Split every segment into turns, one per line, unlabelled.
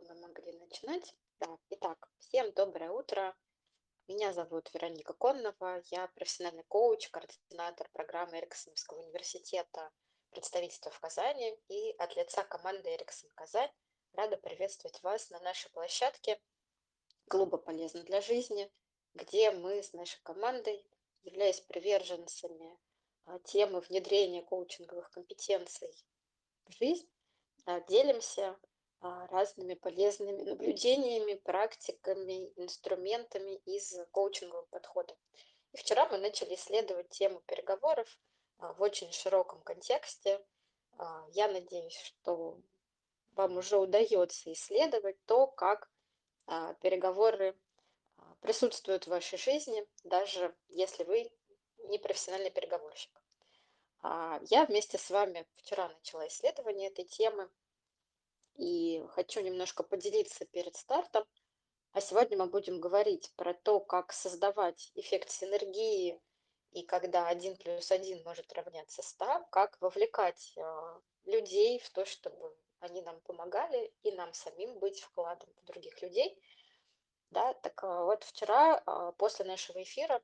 мы могли начинать. Да. Итак, всем доброе утро. Меня зовут Вероника Коннова. Я профессиональный коуч, координатор программы Эриксоновского университета представительства в Казани. И от лица команды Эриксон Казань рада приветствовать вас на нашей площадке клуба «Полезно для жизни», где мы с нашей командой, являясь приверженцами а, темы внедрения коучинговых компетенций в жизнь, а, делимся разными полезными наблюдениями, практиками, инструментами из коучингового подхода. И вчера мы начали исследовать тему переговоров а, в очень широком контексте. А, я надеюсь, что вам уже удается исследовать то, как переговоры присутствуют в вашей жизни, даже если вы не профессиональный переговорщик. Я вместе с вами вчера начала исследование этой темы, и хочу немножко поделиться перед стартом. А сегодня мы будем говорить про то, как создавать эффект синергии, и когда один плюс один может равняться 100, как вовлекать а, людей в то, чтобы они нам помогали, и нам самим быть вкладом в других людей. Да, так а, вот вчера а, после нашего эфира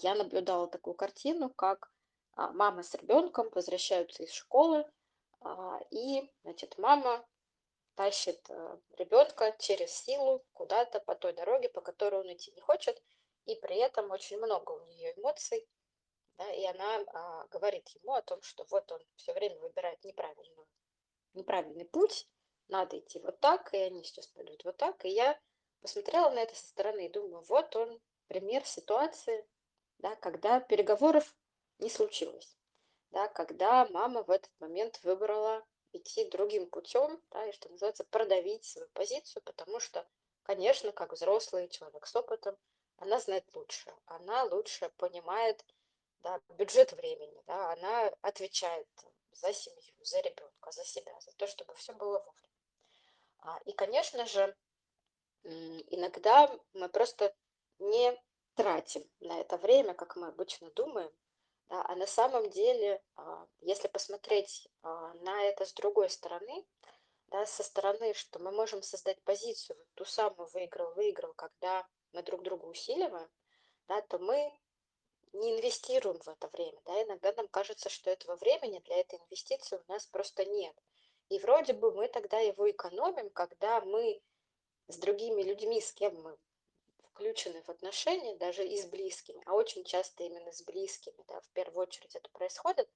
я наблюдала такую картину, как мама с ребенком возвращаются из школы, и, значит, мама тащит э, ребенка через силу куда-то по той дороге, по которой он идти не хочет, и при этом очень много у нее эмоций, да, и она а, говорит ему о том, что вот он все время выбирает неправильную, неправильный путь, надо идти вот так, и они сейчас пойдут вот так, и я посмотрела на это со стороны и думаю, вот он пример ситуации, да, когда переговоров не случилось да, когда мама в этот момент выбрала идти другим путем, да, и, что называется, продавить свою позицию, потому что, конечно, как взрослый человек с опытом, она знает лучше, она лучше понимает да, бюджет времени, да, она отвечает за семью, за ребенка, за себя, за то, чтобы все было вовремя. А, и, конечно же, иногда мы просто не тратим на это время, как мы обычно думаем, да, а на самом деле, а, если посмотреть а, на это с другой стороны, да, со стороны, что мы можем создать позицию, ту самую выиграл-выиграл, когда мы друг друга усиливаем, да, то мы не инвестируем в это время. Да, иногда нам кажется, что этого времени для этой инвестиции у нас просто нет. И вроде бы мы тогда его экономим, когда мы с другими людьми, с кем мы включены в отношения, даже и с близкими, а очень часто именно с близкими, да, в первую очередь это происходит,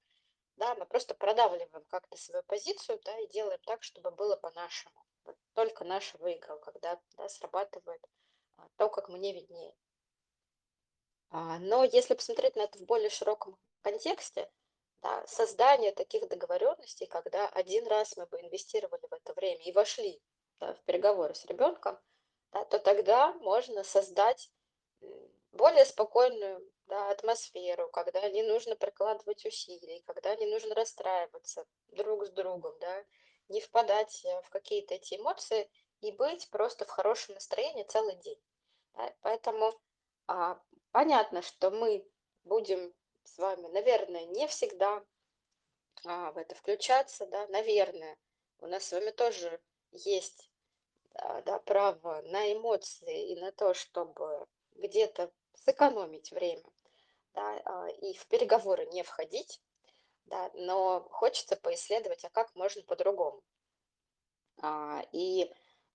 да, мы просто продавливаем как-то свою позицию, да, и делаем так, чтобы было по-нашему. Вот только наш выиграл, когда, да, срабатывает а, то, как мне виднее. А, но если посмотреть на это в более широком контексте, да, создание таких договоренностей, когда один раз мы бы инвестировали в это время и вошли да, в переговоры с ребенком, да, то тогда можно создать более спокойную да, атмосферу, когда не нужно прикладывать усилий, когда не нужно расстраиваться друг с другом, да, не впадать э, в какие-то эти эмоции и быть просто в хорошем настроении целый день. Да. Поэтому а, понятно, что мы будем с вами, наверное, не всегда а, в это включаться, да, наверное, у нас с вами тоже есть да, право на эмоции и на то, чтобы где-то сэкономить время, да, а, и в переговоры не входить, да, но хочется поисследовать, а как можно по-другому. А, и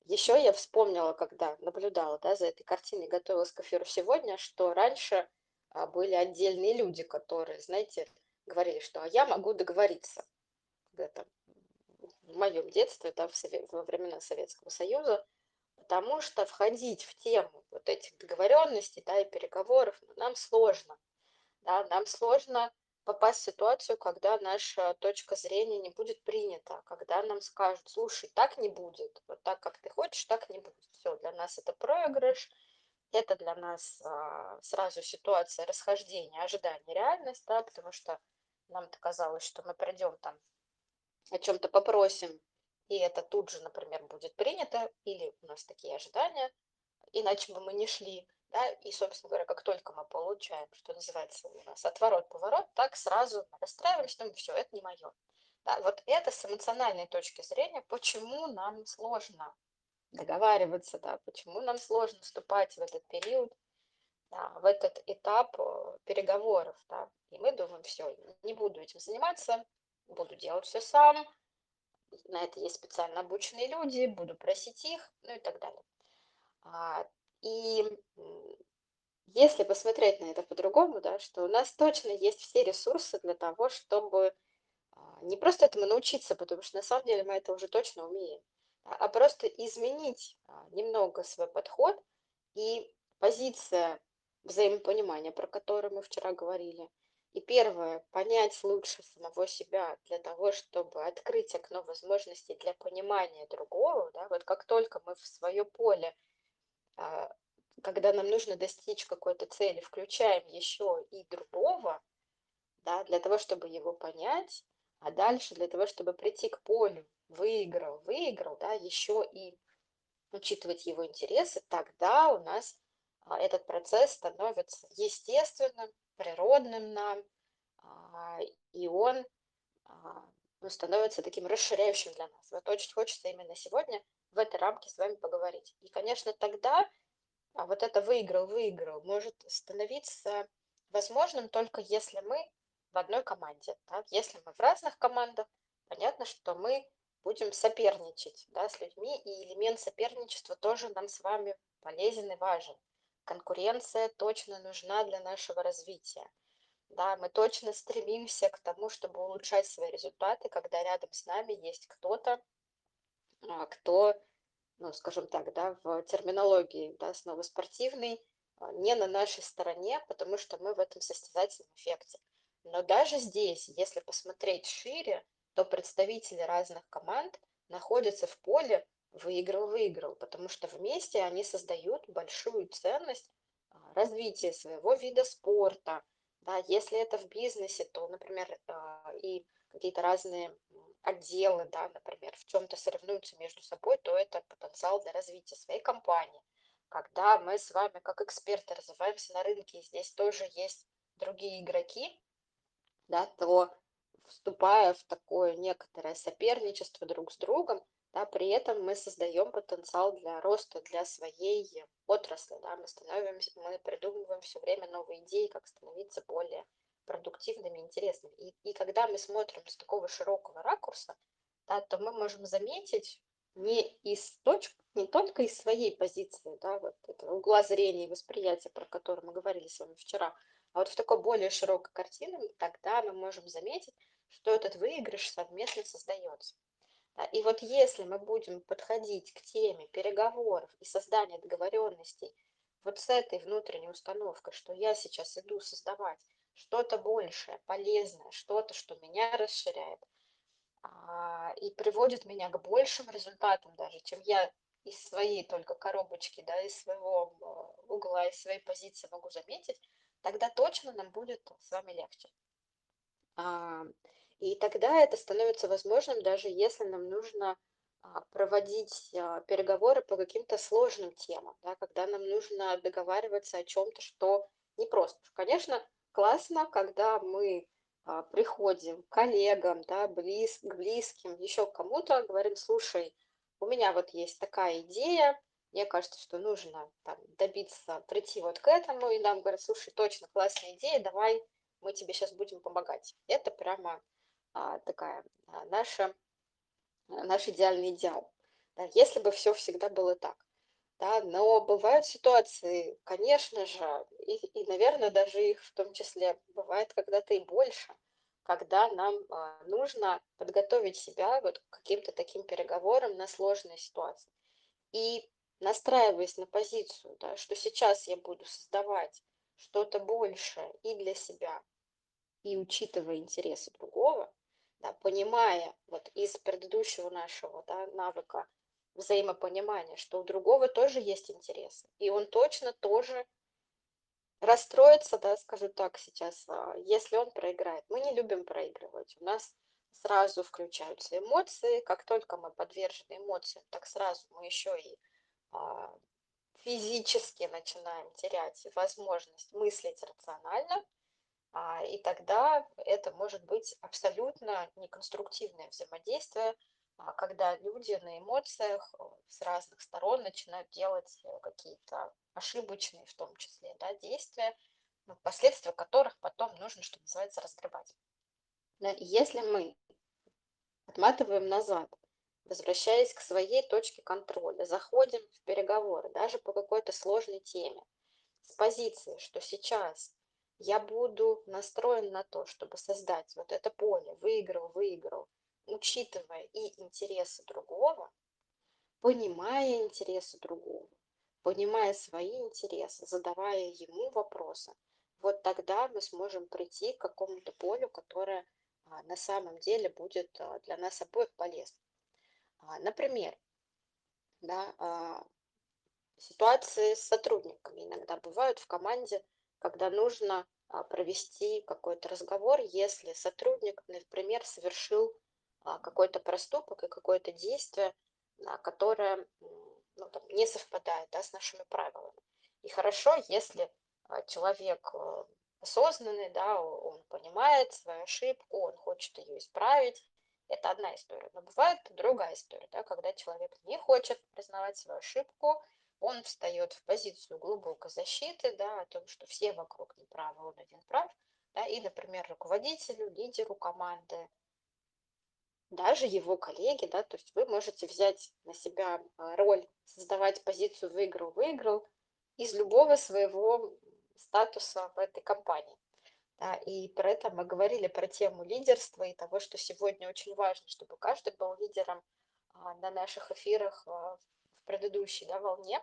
еще я вспомнила, когда наблюдала да, за этой картиной, готовилась к эфиру сегодня, что раньше а, были отдельные люди, которые, знаете, говорили, что а я могу договориться. Это в моем детстве, да, в совет, во времена Советского Союза, потому что входить в тему вот этих договоренностей, да, и переговоров ну, нам сложно. Да, нам сложно попасть в ситуацию, когда наша точка зрения не будет принята, когда нам скажут, слушай, так не будет, вот так, как ты хочешь, так не будет. Все, для нас это проигрыш, это для нас а, сразу ситуация расхождения, ожидания, реальность, да, потому что нам казалось, что мы придем там о чем-то попросим, и это тут же, например, будет принято, или у нас такие ожидания, иначе бы мы не шли, да, и, собственно говоря, как только мы получаем, что называется у нас отворот-поворот, так сразу расстраиваемся, ну, все, это не мое. Да, вот это с эмоциональной точки зрения, почему нам сложно договариваться, да, почему нам сложно вступать в этот период, да, в этот этап э, переговоров, да, и мы думаем, все, не буду этим заниматься, буду делать все сам, на это есть специально обученные люди, буду просить их, ну и так далее. А, и если посмотреть на это по-другому, да, что у нас точно есть все ресурсы для того, чтобы а, не просто этому научиться, потому что на самом деле мы это уже точно умеем, а, а просто изменить немного свой подход и позиция взаимопонимания, про которую мы вчера говорили. И первое, понять лучше самого себя для того, чтобы открыть окно возможностей для понимания другого. Да, вот как только мы в свое поле когда нам нужно достичь какой-то цели, включаем еще и другого, да, для того, чтобы его понять, а дальше для того, чтобы прийти к полю, выиграл, выиграл, да, еще и учитывать его интересы, тогда у нас а, этот процесс становится естественным, природным нам, а, и он а, ну, становится таким расширяющим для нас. Вот очень хочется именно сегодня в этой рамке с вами поговорить. И, конечно, тогда а вот это выиграл-выиграл может становиться возможным только если мы в одной команде. Да? Если мы в разных командах, понятно, что мы будем соперничать да, с людьми, и элемент соперничества тоже нам с вами полезен и важен. Конкуренция точно нужна для нашего развития. Да, мы точно стремимся к тому, чтобы улучшать свои результаты, когда рядом с нами есть кто-то, а, кто ну, скажем так, да, в терминологии, да, снова спортивный, а, не на нашей стороне, потому что мы в этом состязательном эффекте. Но даже здесь, если посмотреть шире, то представители разных команд находятся в поле выиграл-выиграл, потому что вместе они создают большую ценность а, развития своего вида спорта. Да, если это в бизнесе, то, например, а, и какие-то разные отделы, да, например, в чем-то соревнуются между собой, то это потенциал для развития своей компании. Когда мы с вами как эксперты развиваемся на рынке, и здесь тоже есть другие игроки, да, то вступая в такое некоторое соперничество друг с другом, да, при этом мы создаем потенциал для роста для своей отрасли, да, мы становимся, мы придумываем все время новые идеи, как становиться более продуктивными, интересными. И, и когда мы смотрим с такого широкого ракурса, да, то мы можем заметить не из точки, не только из своей позиции, да, вот этого угла зрения и восприятия, про который мы говорили с вами вчера, а вот в такой более широкой картине, тогда мы можем заметить, что этот выигрыш совместно создается. И вот если мы будем подходить к теме переговоров и создания договоренностей вот с этой внутренней установкой, что я сейчас иду создавать что-то большее, полезное, что-то, что меня расширяет а, и приводит меня к большим результатам даже, чем я из своей только коробочки, да, из своего а, угла, из своей позиции могу заметить, тогда точно нам будет с вами легче. А, и тогда это становится возможным, даже если нам нужно проводить переговоры по каким-то сложным темам, да, когда нам нужно договариваться о чем-то, что непросто. Конечно, классно, когда мы а, приходим к коллегам, да, близ, к близким, еще к кому-то, говорим, слушай, у меня вот есть такая идея, мне кажется, что нужно там, добиться, прийти вот к этому, и нам говорят, слушай, точно классная идея, давай мы тебе сейчас будем помогать. Это прямо а, такая а, наша, наш идеальный идеал. Да, если бы все всегда было так да, но бывают ситуации, конечно же, и, и, наверное, даже их в том числе бывает когда-то и больше, когда нам а, нужно подготовить себя вот к каким-то таким переговорам на сложные ситуации. И настраиваясь на позицию, да, что сейчас я буду создавать что-то большее и для себя, и учитывая интересы другого, да, понимая вот из предыдущего нашего да, навыка взаимопонимание, что у другого тоже есть интересы, и он точно тоже расстроится, да, скажу так сейчас, а, если он проиграет. Мы не любим проигрывать. У нас сразу включаются эмоции. Как только мы подвержены эмоциям, так сразу мы еще и а, физически начинаем терять возможность мыслить рационально. А, и тогда это может быть абсолютно неконструктивное взаимодействие, а, когда люди на эмоциях э, с разных сторон начинают делать э, какие-то ошибочные, в том числе, да, действия, последствия которых потом нужно, что называется, разгребать. Если мы отматываем назад, возвращаясь к своей точке контроля, заходим в переговоры, даже по какой-то сложной теме, с позиции, что сейчас я буду настроен на то, чтобы создать вот это поле, выиграл, выиграл, учитывая и интересы другого, понимая интересы другого, понимая свои интересы, задавая ему вопросы, вот тогда мы сможем прийти к какому-то полю, которое а, на самом деле будет а, для нас обоих полезно. А, например, да, ситуации с сотрудниками иногда бывают в команде, когда нужно провести какой-то разговор, если сотрудник, например, совершил какой-то проступок и какое-то действие, которое ну, там, не совпадает да, с нашими правилами. И хорошо, если человек осознанный, да, он понимает свою ошибку, он хочет ее исправить. Это одна история. Но бывает другая история, да, когда человек не хочет признавать свою ошибку, он встает в позицию глубокой защиты, да, о том, что все вокруг неправы, он один прав, да, и, например, руководителю, лидеру команды, даже его коллеги, да, то есть вы можете взять на себя а, роль, создавать позицию выиграл-выиграл из любого своего статуса в этой компании. Да, и про это мы говорили, про тему лидерства и того, что сегодня очень важно, чтобы каждый был лидером а, на наших эфирах а, предыдущей да, волне.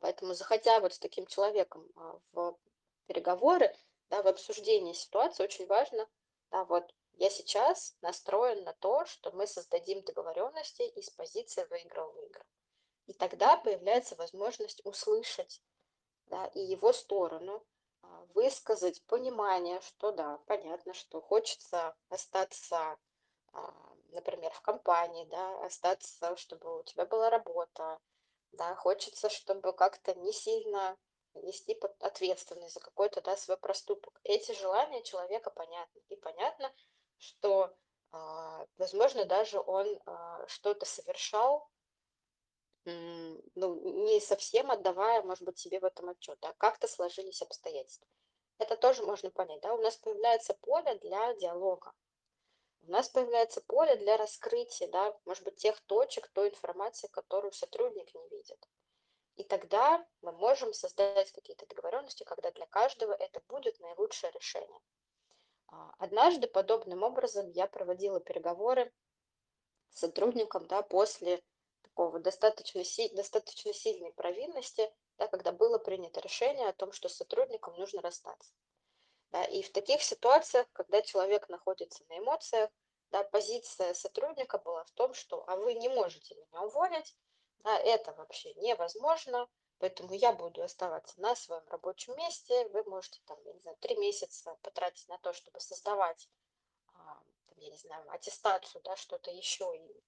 Поэтому, заходя вот с таким человеком а, в переговоры, да, в обсуждение ситуации, очень важно, да, вот я сейчас настроен на то, что мы создадим договоренности из позиции выиграл-выиграл. И тогда появляется возможность услышать да, и его сторону, а, высказать понимание, что да, понятно, что хочется остаться, а, например, в компании, да, остаться, чтобы у тебя была работа, да, хочется, чтобы как-то не сильно нести ответственность за какой-то да, свой проступок. Эти желания человека понятны. И понятно, что, а, возможно, даже он что-то совершал, ну, не совсем отдавая, может быть, себе в этом отчет, да, как-то сложились обстоятельства. Это тоже можно понять, да, у нас появляется поле для диалога, у нас появляется поле для раскрытия, да, может быть, тех точек, той информации, которую сотрудник не видит. И тогда мы можем создать какие-то договоренности, когда для каждого это будет наилучшее решение. А, однажды подобным образом я проводила переговоры с сотрудником да, после такого достаточно, достаточно сильной провинности, да, когда было принято решение о том, что с сотрудником нужно расстаться. Да, и в таких ситуациях, когда человек находится на эмоциях, да, позиция сотрудника была в том, что а вы не можете меня уволить, да, это вообще невозможно, поэтому я буду оставаться на своем рабочем месте, вы можете там, я не знаю, три месяца потратить на то, чтобы создавать, а, я не знаю, аттестацию, да, что-то еще, и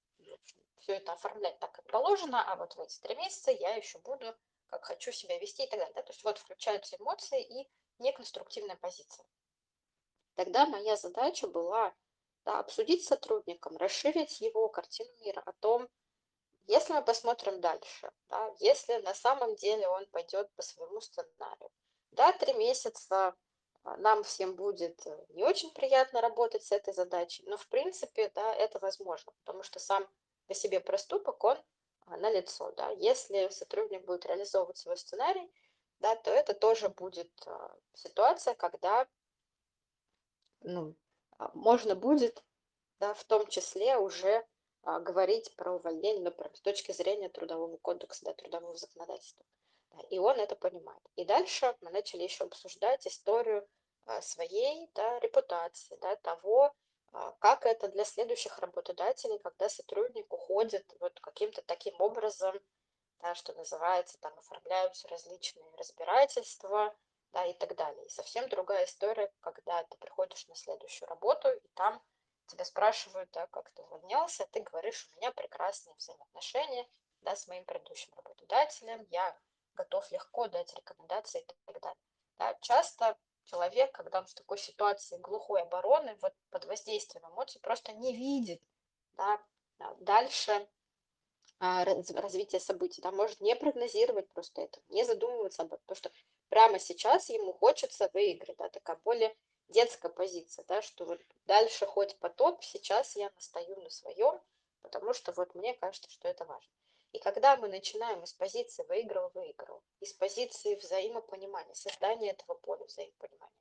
все это оформлять так, как положено, а вот в эти три месяца я еще буду, как хочу себя вести и так далее. Да? То есть вот включаются эмоции и неконструктивная позиция. Тогда моя задача была да, обсудить с сотрудником, расширить его картину мира о том, если мы посмотрим дальше, да, если на самом деле он пойдет по своему сценарию, да, три месяца а, нам всем будет э, не очень приятно работать с этой задачей, но в принципе, да, это возможно, потому что сам по себе проступок, он а, на лицо, да. Если сотрудник будет реализовывать свой сценарий, да, то это тоже будет а, ситуация, когда ну, а, можно будет, да, в том числе уже говорить про увольнение, например, с точки зрения трудового кодекса, да, трудового законодательства. Да, и он это понимает. И дальше мы начали еще обсуждать историю своей да, репутации, да, того, а, как это для следующих работодателей, когда сотрудник уходит вот каким-то таким образом, да, что называется, там оформляются различные разбирательства, да, и так далее. И совсем другая история, когда ты приходишь на следующую работу, и там тебя спрашивают, да, как ты увольнялся, ты говоришь, у меня прекрасные взаимоотношения, да, с моим предыдущим работодателем, я готов легко дать рекомендации и так далее. Да, часто человек, когда он в такой ситуации глухой обороны, вот под воздействием эмоций, просто не видит да, дальше а, развитие событий, да, может не прогнозировать просто это, не задумываться об этом, потому что прямо сейчас ему хочется выиграть, да, такая более детская позиция, да, что вот дальше хоть потоп, сейчас я настаю на своем, потому что вот мне кажется, что это важно. И когда мы начинаем из позиции выиграл-выиграл, из позиции взаимопонимания, создания этого поля взаимопонимания,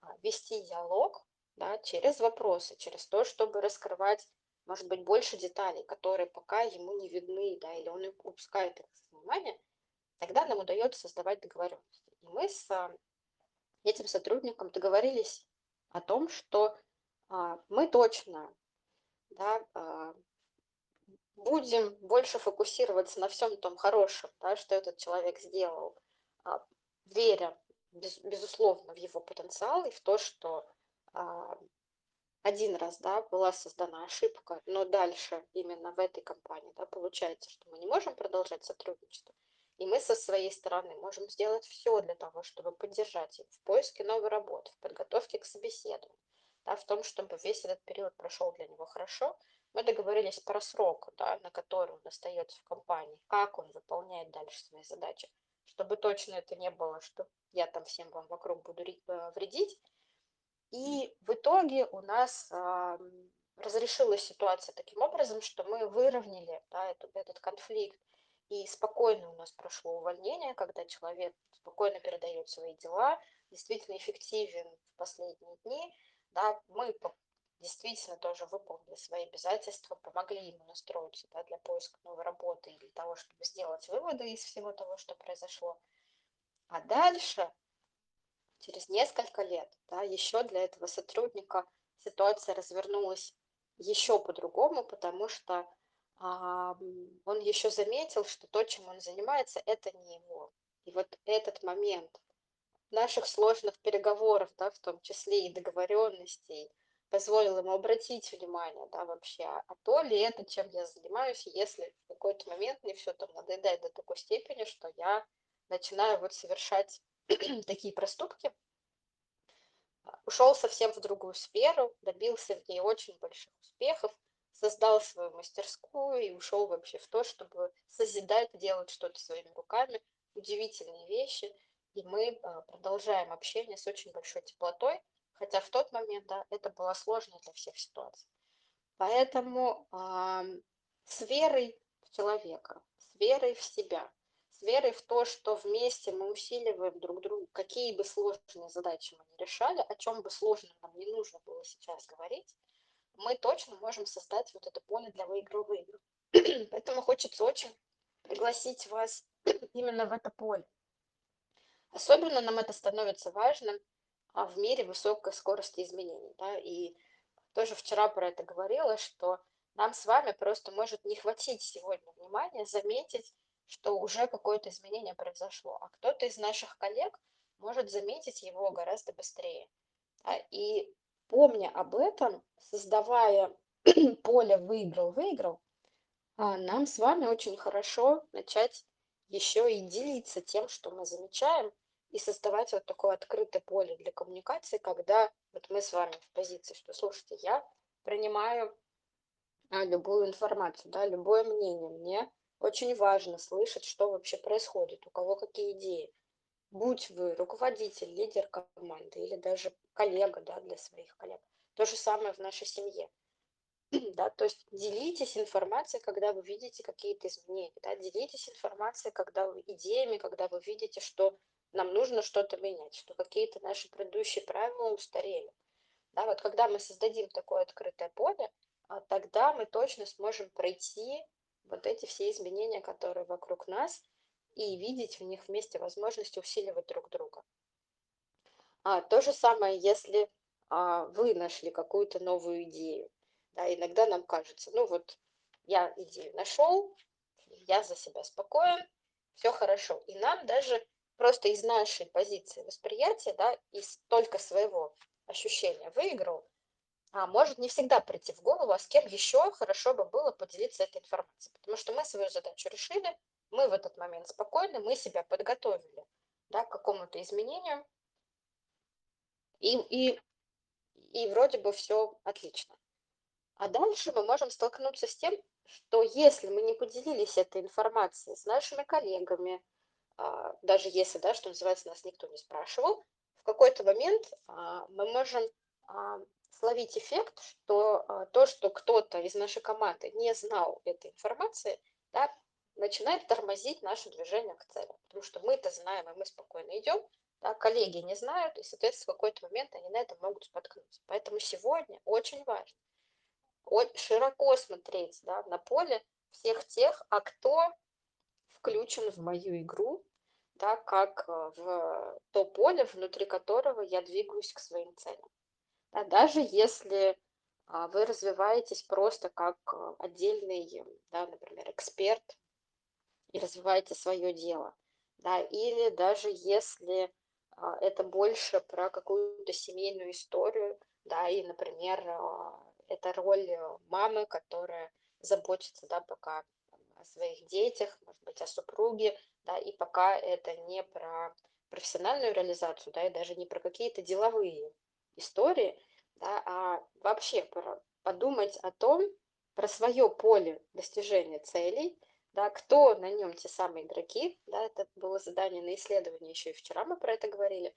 а, вести диалог да, через вопросы, через то, чтобы раскрывать, может быть, больше деталей, которые пока ему не видны, да, или он упускает их внимание, тогда нам удается создавать договоренности. И мы с а, этим сотрудникам договорились о том, что а, мы точно да, а, будем больше фокусироваться на всем том хорошем, да, что этот человек сделал, веря, без, безусловно, в его потенциал и в то, что один раз да, была создана ошибка, но дальше именно в этой компании да, получается, что мы не можем продолжать сотрудничество. И мы со своей стороны можем сделать все для того, чтобы поддержать их в поиске новой работы, в подготовке к собеседованию, да, в том, чтобы весь этот период прошел для него хорошо. Мы договорились про срок, да, на который он остается в компании, как он выполняет дальше свои задачи, чтобы точно это не было, что я там всем вам вокруг буду э, вредить. И в итоге у нас э, разрешилась ситуация таким образом, что мы выровняли да, этот, этот конфликт и спокойно у нас прошло увольнение, когда человек спокойно передает свои дела, действительно эффективен в последние дни. Да, мы действительно тоже выполнили свои обязательства, помогли ему настроиться да, для поиска новой работы и для того, чтобы сделать выводы из всего того, что произошло. А дальше, через несколько лет, да, еще для этого сотрудника ситуация развернулась еще по-другому, потому что он еще заметил, что то, чем он занимается, это не его. И вот этот момент наших сложных переговоров, да, в том числе и договоренностей, позволил ему обратить внимание, да, вообще, а то ли это, чем я занимаюсь, если в какой-то момент мне все там надоедает до такой степени, что я начинаю вот совершать такие проступки, ушел совсем в другую сферу, добился в ней очень больших успехов, создал свою мастерскую и ушел вообще в то, чтобы созидать, делать что-то своими руками, удивительные вещи. И мы а, продолжаем общение с очень большой теплотой, хотя в тот момент, да, это было сложно для всех ситуаций. Поэтому э, с верой в человека, с верой в себя, верой в то, что вместе мы усиливаем друг друга, какие бы сложные задачи мы не решали, о чем бы сложно нам не нужно было сейчас говорить, мы точно можем создать вот это поле для выиграл-выиграл. Поэтому хочется очень пригласить вас именно в это поле. Особенно нам это становится важным а, в мире высокой скорости изменений. Да? И тоже вчера про это говорила, что нам с вами просто может не хватить сегодня внимания заметить, что уже какое-то изменение произошло, а кто-то из наших коллег может заметить его гораздо быстрее. И помня об этом, создавая поле выиграл-выиграл, а, нам с вами очень хорошо начать еще и делиться тем, что мы замечаем, и создавать вот такое открытое поле для коммуникации, когда вот мы с вами в позиции, что, слушайте, я принимаю а, любую информацию, да, любое мнение. Мне очень важно слышать, что вообще происходит, у кого какие идеи будь вы руководитель, лидер команды или даже коллега да, для своих коллег. То же самое в нашей семье. Да, то есть делитесь информацией, когда вы видите какие-то изменения. Да, делитесь информацией, когда вы идеями, когда вы видите, что нам нужно что-то менять, что какие-то наши предыдущие правила устарели. Да, вот когда мы создадим такое открытое поле, а, тогда мы точно сможем пройти вот эти все изменения, которые вокруг нас, и видеть в них вместе возможность усиливать друг друга. А, то же самое, если а, вы нашли какую-то новую идею. Да, иногда нам кажется, ну вот я идею нашел, я за себя спокоен, все хорошо. И нам даже просто из нашей позиции восприятия, да, из только своего ощущения выиграл, а может не всегда прийти в голову, а с кем еще хорошо бы было поделиться этой информацией. Потому что мы свою задачу решили, мы в этот момент спокойны, мы себя подготовили да, к какому-то изменению, И, и, и вроде бы все отлично. А дальше мы можем столкнуться с тем, что если мы не поделились этой информацией с нашими коллегами, а, даже если, да, что называется, нас никто не спрашивал, в какой-то момент а, мы можем а, словить эффект, что то, что кто-то из нашей команды не знал этой информации, да, начинает тормозить наше движение к цели. Потому что мы-то знаем, и мы спокойно идем, да, коллеги не знают, и, соответственно, в какой-то момент они на этом могут споткнуться. Поэтому сегодня очень важно широко смотреть да, на поле всех тех, а кто включен в мою игру, да, как э, в то поле, внутри которого я двигаюсь к своим целям. Да, даже если а, вы развиваетесь просто как э, отдельный, да, например, эксперт и развиваете свое дело, да, или даже если а, это больше про какую-то семейную историю, да, и, например, а, это роль мамы, которая заботится, да, пока о своих детях, может быть, о супруге, да, и пока это не про профессиональную реализацию, да, и даже не про какие-то деловые истории, да, а вообще про, подумать о том, про свое поле достижения целей, да, кто на нем те самые игроки, да, это было задание на исследование, еще и вчера мы про это говорили,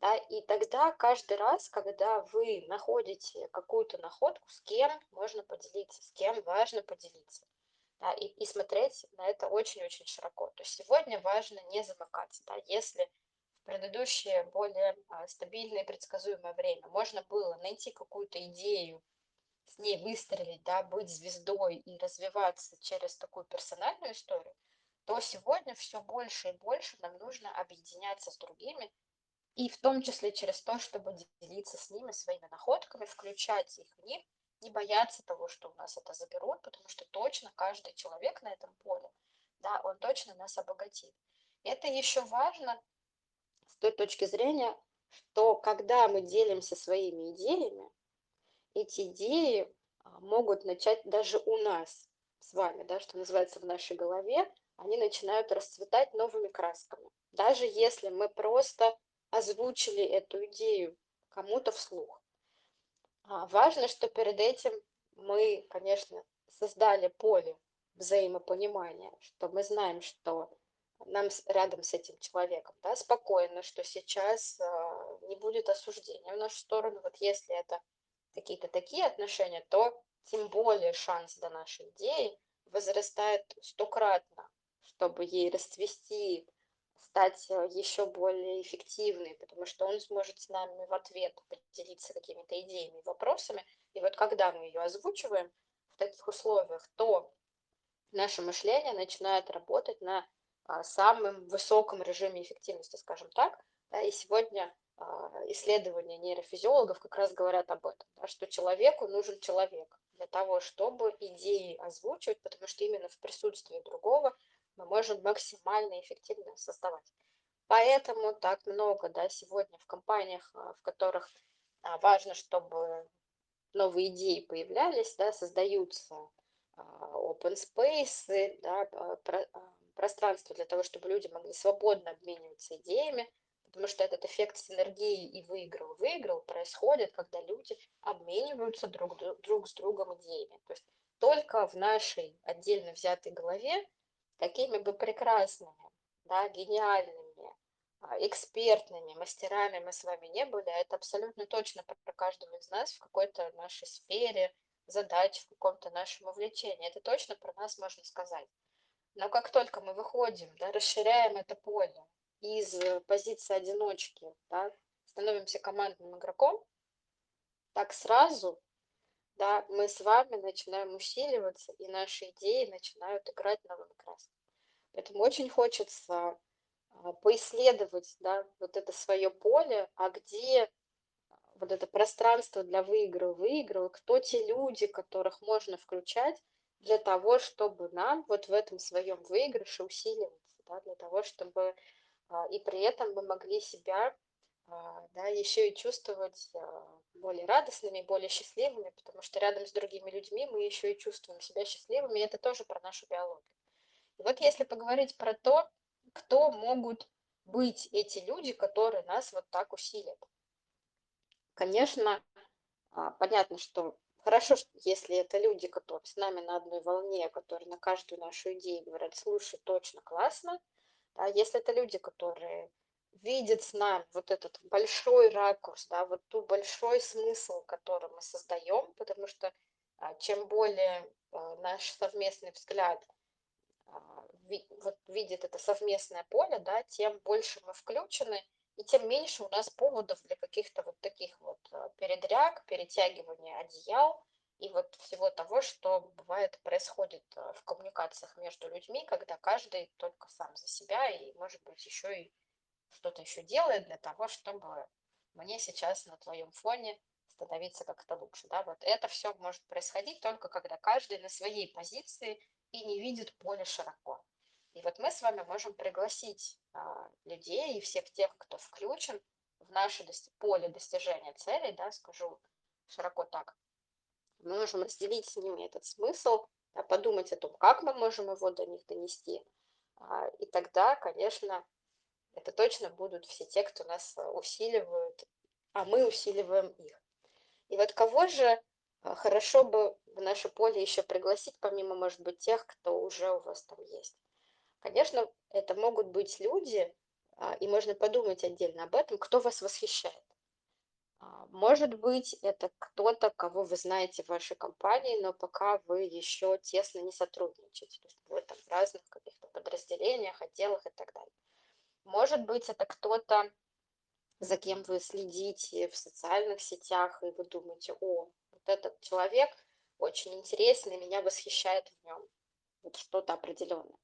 да, и тогда каждый раз, когда вы находите какую-то находку, с кем можно поделиться, с кем важно поделиться, да, и, и смотреть на это очень-очень широко. То есть сегодня важно не замыкаться. Да, если предыдущее более а, стабильное и предсказуемое время можно было найти какую-то идею, с ней выстрелить, да, быть звездой и развиваться через такую персональную историю, то сегодня все больше и больше нам нужно объединяться с другими и в том числе через то, чтобы делиться с ними своими находками, включать их в них, не бояться того, что у нас это заберут, потому что точно каждый человек на этом поле, да, он точно нас обогатит. Это еще важно той точки зрения, что когда мы делимся своими идеями, эти идеи а, могут начать даже у нас с вами, да, что называется в нашей голове, они начинают расцветать новыми красками. Даже если мы просто озвучили эту идею кому-то вслух. А, важно, что перед этим мы, конечно, создали поле взаимопонимания, что мы знаем, что нам рядом с этим человеком, да, спокойно, что сейчас э, не будет осуждения в нашу сторону. Вот если это какие-то такие отношения, то тем более шанс до нашей идеи возрастает стократно, чтобы ей расцвести, стать э, еще более эффективной, потому что он сможет с нами в ответ поделиться какими-то идеями, вопросами. И вот когда мы ее озвучиваем в таких условиях, то наше мышление начинает работать на а, самом высоком режиме эффективности, скажем так. Да, и сегодня а, исследования нейрофизиологов как раз говорят об этом, да, что человеку нужен человек для того, чтобы идеи озвучивать, потому что именно в присутствии другого мы можем максимально эффективно создавать. Поэтому так много да, сегодня в компаниях, а, в которых а, важно, чтобы новые идеи появлялись, да, создаются а, open space, да, пространство для того, чтобы люди могли свободно обмениваться идеями, потому что этот эффект синергии и выиграл-выиграл происходит, когда люди обмениваются друг, друг с другом идеями. То есть только в нашей отдельно взятой голове какими бы прекрасными, да, гениальными, а, экспертными мастерами мы с вами не были, а это абсолютно точно про каждого из нас в какой-то нашей сфере, задач, в каком-то нашем увлечении. Это точно про нас можно сказать. Но как только мы выходим, да, расширяем это поле из позиции одиночки, да, становимся командным игроком, так сразу да, мы с вами начинаем усиливаться, и наши идеи начинают играть новыми красками. Поэтому очень хочется а, поисследовать да, вот это свое поле, а где вот это пространство для выиграл, выиграл, кто те люди, которых можно включать для того, чтобы нам вот в этом своем выигрыше усиливаться, да, для того, чтобы а, и при этом мы могли себя а, да, еще и чувствовать более радостными, более счастливыми, потому что рядом с другими людьми мы еще и чувствуем себя счастливыми, и это тоже про нашу биологию. И вот если поговорить про то, кто могут быть эти люди, которые нас вот так усилят. Конечно, а, понятно, что хорошо, если это люди, которые с нами на одной волне, которые на каждую нашу идею говорят, слушай, точно классно, да, если это люди, которые видят с нами вот этот большой ракурс, да, вот ту большой смысл, который мы создаем, потому что а, чем более а, наш совместный взгляд а, вот видит это совместное поле, да, тем больше мы включены, и тем меньше у нас поводов для каких-то вот таких вот а, передряг, перетягивания одеял и вот всего того, что бывает происходит а, в коммуникациях между людьми, когда каждый только сам за себя и, может быть, еще и что-то еще делает для того, чтобы мне сейчас на твоем фоне становиться как-то лучше. Да? Вот это все может происходить только когда каждый на своей позиции и не видит поле широко. И вот мы с вами можем пригласить а, людей и всех тех, кто включен в наше поле достижения целей, да, скажу широко так, мы можем разделить с ними этот смысл, да, подумать о том, как мы можем его до них донести. А, и тогда, конечно, это точно будут все те, кто нас усиливают, а мы усиливаем их. И вот кого же а, хорошо бы в наше поле еще пригласить, помимо, может быть, тех, кто уже у вас там есть. Конечно, это могут быть люди, а, и можно подумать отдельно об этом, кто вас восхищает. А, может быть, это кто-то, кого вы знаете в вашей компании, но пока вы еще тесно не сотрудничаете. То есть вы там в разных каких-то подразделениях, отделах и так далее. Может быть, это кто-то, за кем вы следите в социальных сетях, и вы думаете, о, вот этот человек очень интересный, меня восхищает в нем вот что-то определенное.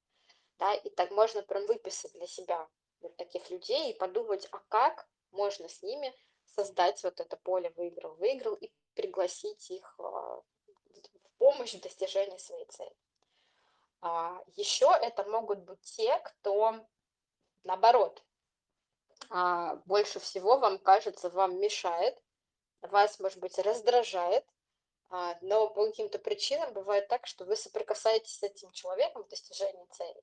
Да, и так можно прям выписать для себя вот таких людей и подумать, а как можно с ними создать вот это поле выиграл-выиграл и пригласить их а, в помощь в достижении своей цели. А еще это могут быть те, кто наоборот, а, больше всего вам кажется, вам мешает, вас, может быть, раздражает, но по каким-то причинам бывает так, что вы соприкасаетесь с этим человеком в достижении цели.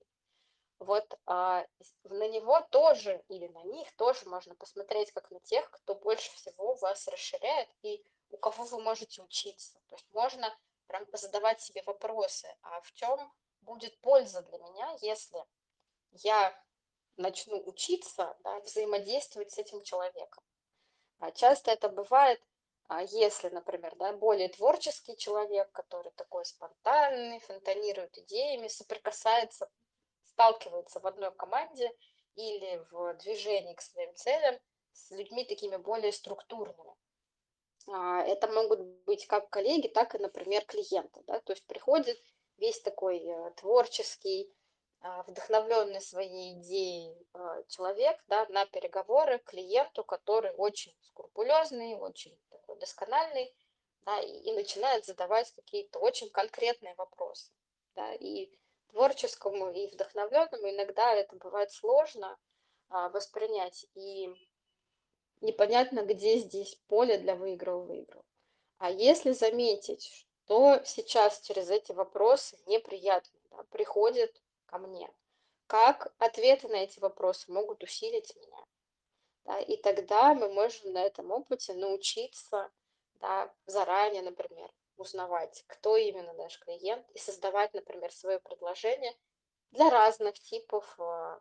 Вот а, на него тоже или на них тоже можно посмотреть как на тех, кто больше всего вас расширяет и у кого вы можете учиться. То есть можно прям задавать себе вопросы, а в чем будет польза для меня, если я начну учиться да, взаимодействовать с этим человеком. А часто это бывает, а если, например, да, более творческий человек, который такой спонтанный, фонтанирует идеями, соприкасается, сталкивается в одной команде или в движении к своим целям с людьми такими более структурными. А, это могут быть как коллеги, так и, например, клиенты. Да? То есть приходит весь такой э, творческий, а, вдохновленный своей идеей а, человек да, на переговоры клиенту, который очень скрупулезный, очень такой доскональный, да, и, и начинает задавать какие-то очень конкретные вопросы. Да, и творческому, и вдохновленному иногда это бывает сложно а, воспринять, и непонятно, где здесь поле для выиграл-выиграл. А если заметить, что сейчас через эти вопросы неприятно да, приходит ко мне. Как ответы на эти вопросы могут усилить меня? Да, и тогда мы можем на этом опыте научиться да, заранее, например, узнавать, кто именно наш клиент, и создавать, например, свое предложение для разных типов, а,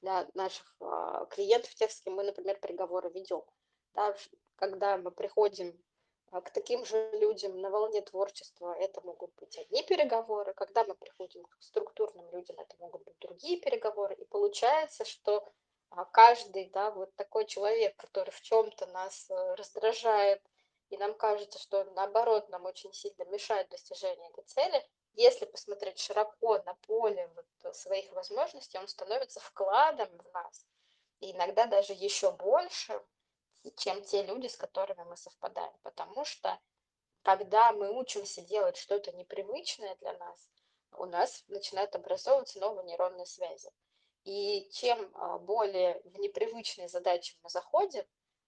для наших а, клиентов, тех, с кем мы, например, переговоры ведем. Да, когда мы приходим а к таким же людям на волне творчества это могут быть одни переговоры, когда мы приходим к структурным людям, это могут быть другие переговоры, и получается, что а, каждый, да, вот такой человек, который в чем-то нас э, раздражает, и нам кажется, что наоборот нам очень сильно мешает достижению этой цели, если посмотреть широко на поле вот своих возможностей, он становится вкладом в нас, и иногда даже еще больше, чем те люди, с которыми мы совпадаем. Потому что когда мы учимся делать что-то непривычное для нас, у нас начинают образовываться новые нейронные связи. И чем а, более в непривычные задачи мы заходим,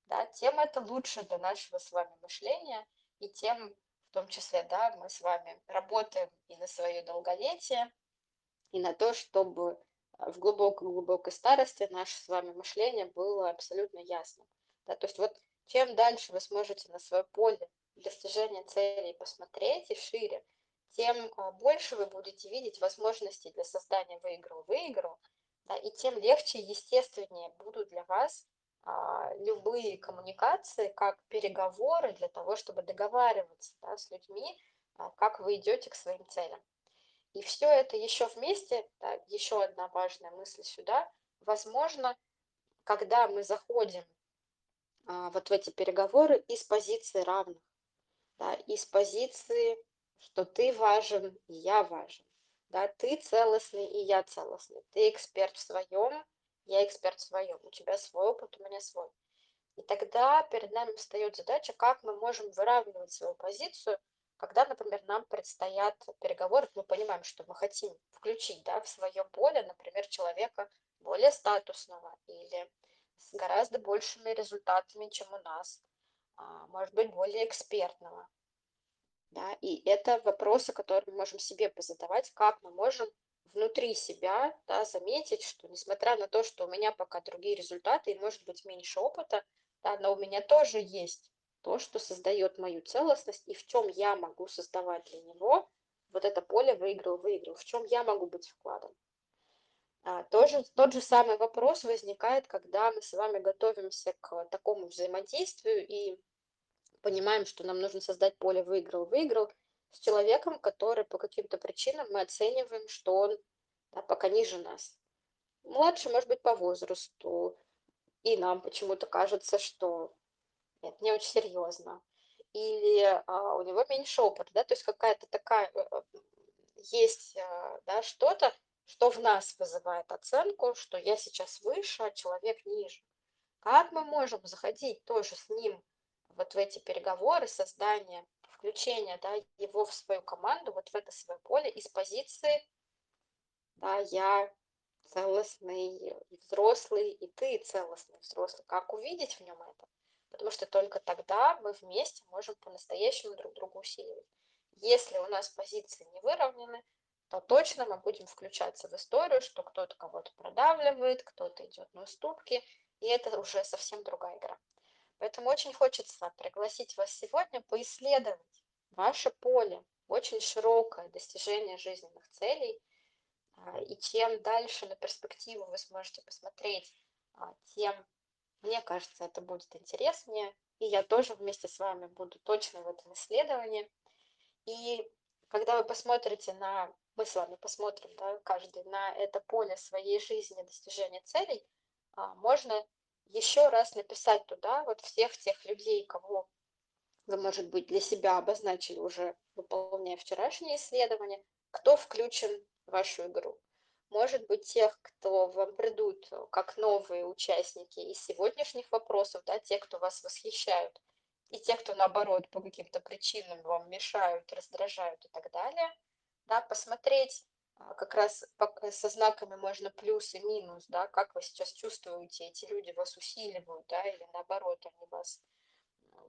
да, тем это лучше для нашего с вами мышления, и тем в том числе да, мы с вами работаем и на свое долголетие, и на то, чтобы в глубокой-глубокой старости наше с вами мышление было абсолютно ясным. Да, то есть вот чем дальше вы сможете на свое поле достижения целей посмотреть и шире, тем а, больше вы будете видеть возможностей для создания выиграл-выиграл, да, и тем легче и естественнее будут для вас а, любые коммуникации, как переговоры для того, чтобы договариваться да, с людьми, а, как вы идете к своим целям. И все это еще вместе, да, еще одна важная мысль сюда, возможно, когда мы заходим а, вот в эти переговоры из позиции равных, да, из позиции, что ты важен, и я важен, да, ты целостный, и я целостный, ты эксперт в своем, я эксперт в своем, у тебя свой опыт, у меня свой. И тогда перед нами встает задача, как мы можем выравнивать свою позицию когда, например, нам предстоят переговоры, мы понимаем, что мы хотим включить да, в свое поле, например, человека более статусного или с гораздо большими результатами, чем у нас, а, может быть, более экспертного. Да, и это вопросы, которые мы можем себе позадавать, как мы можем внутри себя да, заметить, что несмотря на то, что у меня пока другие результаты и может быть меньше опыта, да, но у меня тоже есть то, что создает мою целостность и в чем я могу создавать для него вот это поле выиграл-выиграл, в чем я могу быть вкладом. А, тоже, тот же самый вопрос возникает, когда мы с вами готовимся к такому взаимодействию и понимаем, что нам нужно создать поле выиграл-выиграл с человеком, который по каким-то причинам мы оцениваем, что он да, пока ниже нас. Младше, может быть, по возрасту, и нам почему-то кажется, что нет, не очень серьезно. Или а, у него меньше опыта, да, то есть какая-то такая, э, э, есть, а, да, что-то, что в нас вызывает оценку, что я сейчас выше, а человек ниже. Как мы можем заходить тоже с ним вот в эти переговоры, создание, включение, да, его в свою команду, вот в это свое поле из позиции, да, я целостный и взрослый, и ты целостный взрослый. Как увидеть в нем это? потому что только тогда мы вместе можем по-настоящему друг друга усиливать. Если у нас позиции не выровнены, то точно мы будем включаться в историю, что кто-то кого-то продавливает, кто-то идет на уступки, и это уже совсем другая игра. Поэтому очень хочется пригласить вас сегодня поисследовать ваше поле, очень широкое достижение жизненных целей, а, и чем дальше на перспективу вы сможете посмотреть, а, тем мне кажется, это будет интереснее, и я тоже вместе с вами буду точно в этом исследовании. И когда вы посмотрите на, мы с вами посмотрим, да, каждый на это поле своей жизни, достижения целей, а, можно еще раз написать туда вот всех тех людей, кого вы, может быть, для себя обозначили уже, выполняя вчерашнее исследование, кто включен в вашу игру. Может быть, тех, кто вам придут как новые участники из сегодняшних вопросов, да, те, кто вас восхищают, и те, кто, наоборот, по каким-то причинам вам мешают, раздражают и так далее, да, посмотреть как раз со знаками можно плюс и минус, да, как вы сейчас чувствуете, эти люди вас усиливают, да, или наоборот, они вас,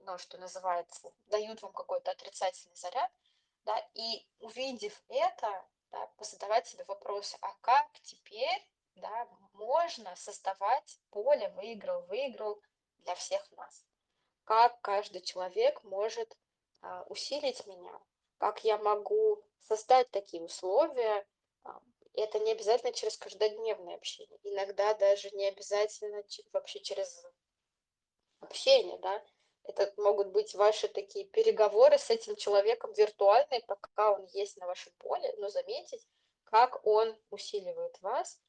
ну, что называется, дают вам какой-то отрицательный заряд, да, и увидев это, да, позадавать себе вопросы, а как теперь да, можно создавать поле выиграл-выиграл для всех нас? Как каждый человек может а, усилить меня? Как я могу создать такие условия? А, это не обязательно через каждодневное общение. Иногда даже не обязательно вообще через общение, да, это могут быть ваши такие переговоры с этим человеком виртуальные, пока он есть на вашем поле, но заметить, как он усиливает вас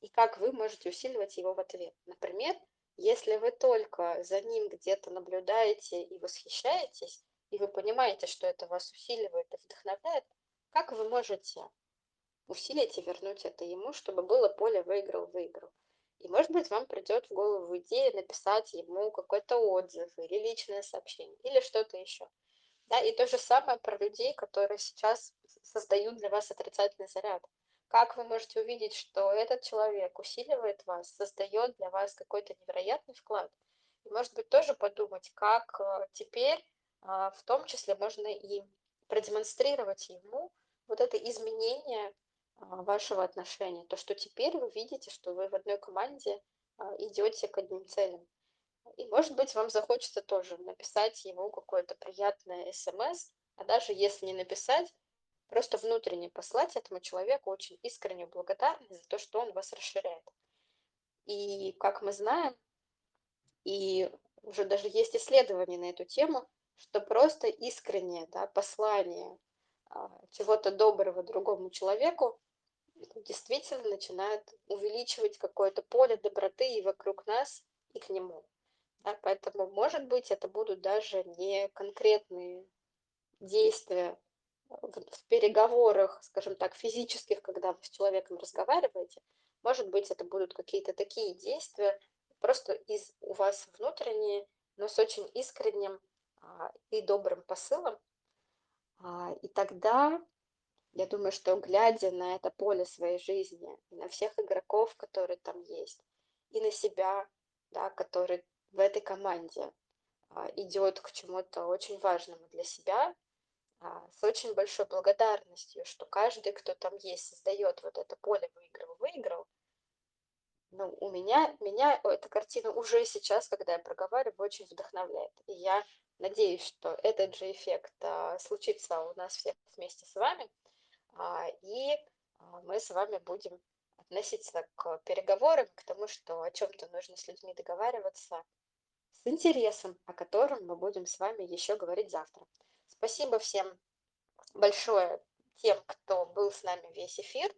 и как вы можете усиливать его в ответ. Например, если вы только за ним где-то наблюдаете и восхищаетесь, и вы понимаете, что это вас усиливает и вдохновляет, как вы можете усилить и вернуть это ему, чтобы было поле выиграл-выиграл. И, может быть, вам придет в голову идея написать ему какой-то отзыв или личное сообщение, или что-то еще. Да, и то же самое про людей, которые сейчас создают для вас отрицательный заряд. Как вы можете увидеть, что этот человек усиливает вас, создает для вас какой-то невероятный вклад? И, может быть, тоже подумать, как э, теперь а, в том числе можно и продемонстрировать ему вот это изменение вашего отношения. То, что теперь вы видите, что вы в одной команде а, идете к одним целям. И, может быть, вам захочется тоже написать ему какое-то приятное смс, а даже если не написать, просто внутренне послать этому человеку очень искреннюю благодарность за то, что он вас расширяет. И, как мы знаем, и уже даже есть исследования на эту тему, что просто искреннее да, послание а, чего-то доброго другому человеку действительно начинает увеличивать какое-то поле доброты и вокруг нас, и к нему. Да, поэтому, может быть, это будут даже не конкретные действия в, в переговорах, скажем так, физических, когда вы с человеком разговариваете, может быть, это будут какие-то такие действия, просто из у вас внутренние, но с очень искренним а, и добрым посылом. А, и тогда, я думаю, что глядя на это поле своей жизни, на всех игроков, которые там есть, и на себя, да, который в этой команде а, идет к чему-то очень важному для себя, а, с очень большой благодарностью, что каждый, кто там есть, создает вот это поле выиграл-выиграл. Ну, у меня, меня эта картина уже сейчас, когда я проговариваю, очень вдохновляет. И я надеюсь, что этот же эффект а, случится у нас всех вместе с вами, и а, мы с вами будем относиться к переговорам, к тому, что о чем-то нужно с людьми договариваться с интересом, о котором мы будем с вами еще говорить завтра. Спасибо всем большое тем, кто был с нами весь эфир.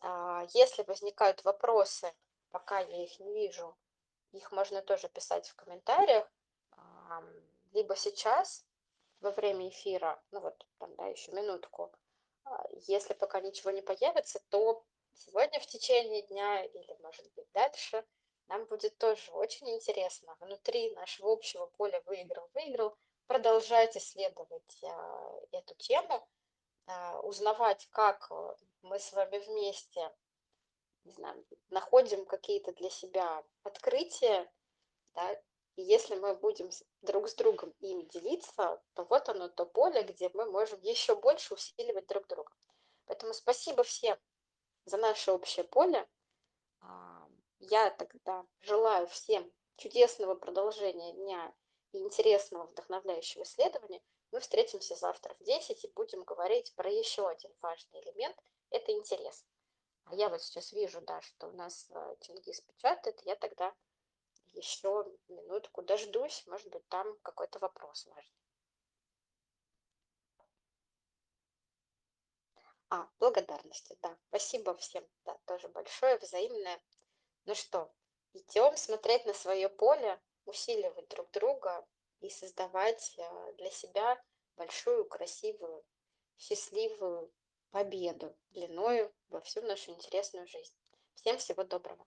А, если возникают вопросы, пока я их не вижу, их можно тоже писать в комментариях, либо сейчас, во время эфира, ну вот там, да, еще минутку, а, если пока ничего не появится, то сегодня в течение дня или, может быть, дальше нам будет тоже очень интересно. Внутри нашего общего поля выиграл-выиграл. Продолжать исследовать а, эту тему, а, узнавать, как э, мы с вами вместе не знаю, находим какие-то для себя открытия, да, и если мы будем друг с другом им делиться, то вот оно то поле, где мы можем еще больше усиливать друг друга. Поэтому спасибо всем за наше общее поле. А, я тогда желаю всем чудесного продолжения дня и интересного, вдохновляющего исследования. Мы встретимся завтра в 10 и будем говорить про еще один важный элемент– это интерес. А я вот сейчас вижу, да, что у нас э, Чингис печатает, я тогда еще минутку дождусь, может быть, там какой-то вопрос важный. А, благодарности, да. Спасибо всем, да, тоже большое, взаимное. Ну что, идем смотреть на свое поле, усиливать друг друга и создавать э, для себя большую, красивую, счастливую победу длиною во всю нашу интересную жизнь. Всем всего доброго!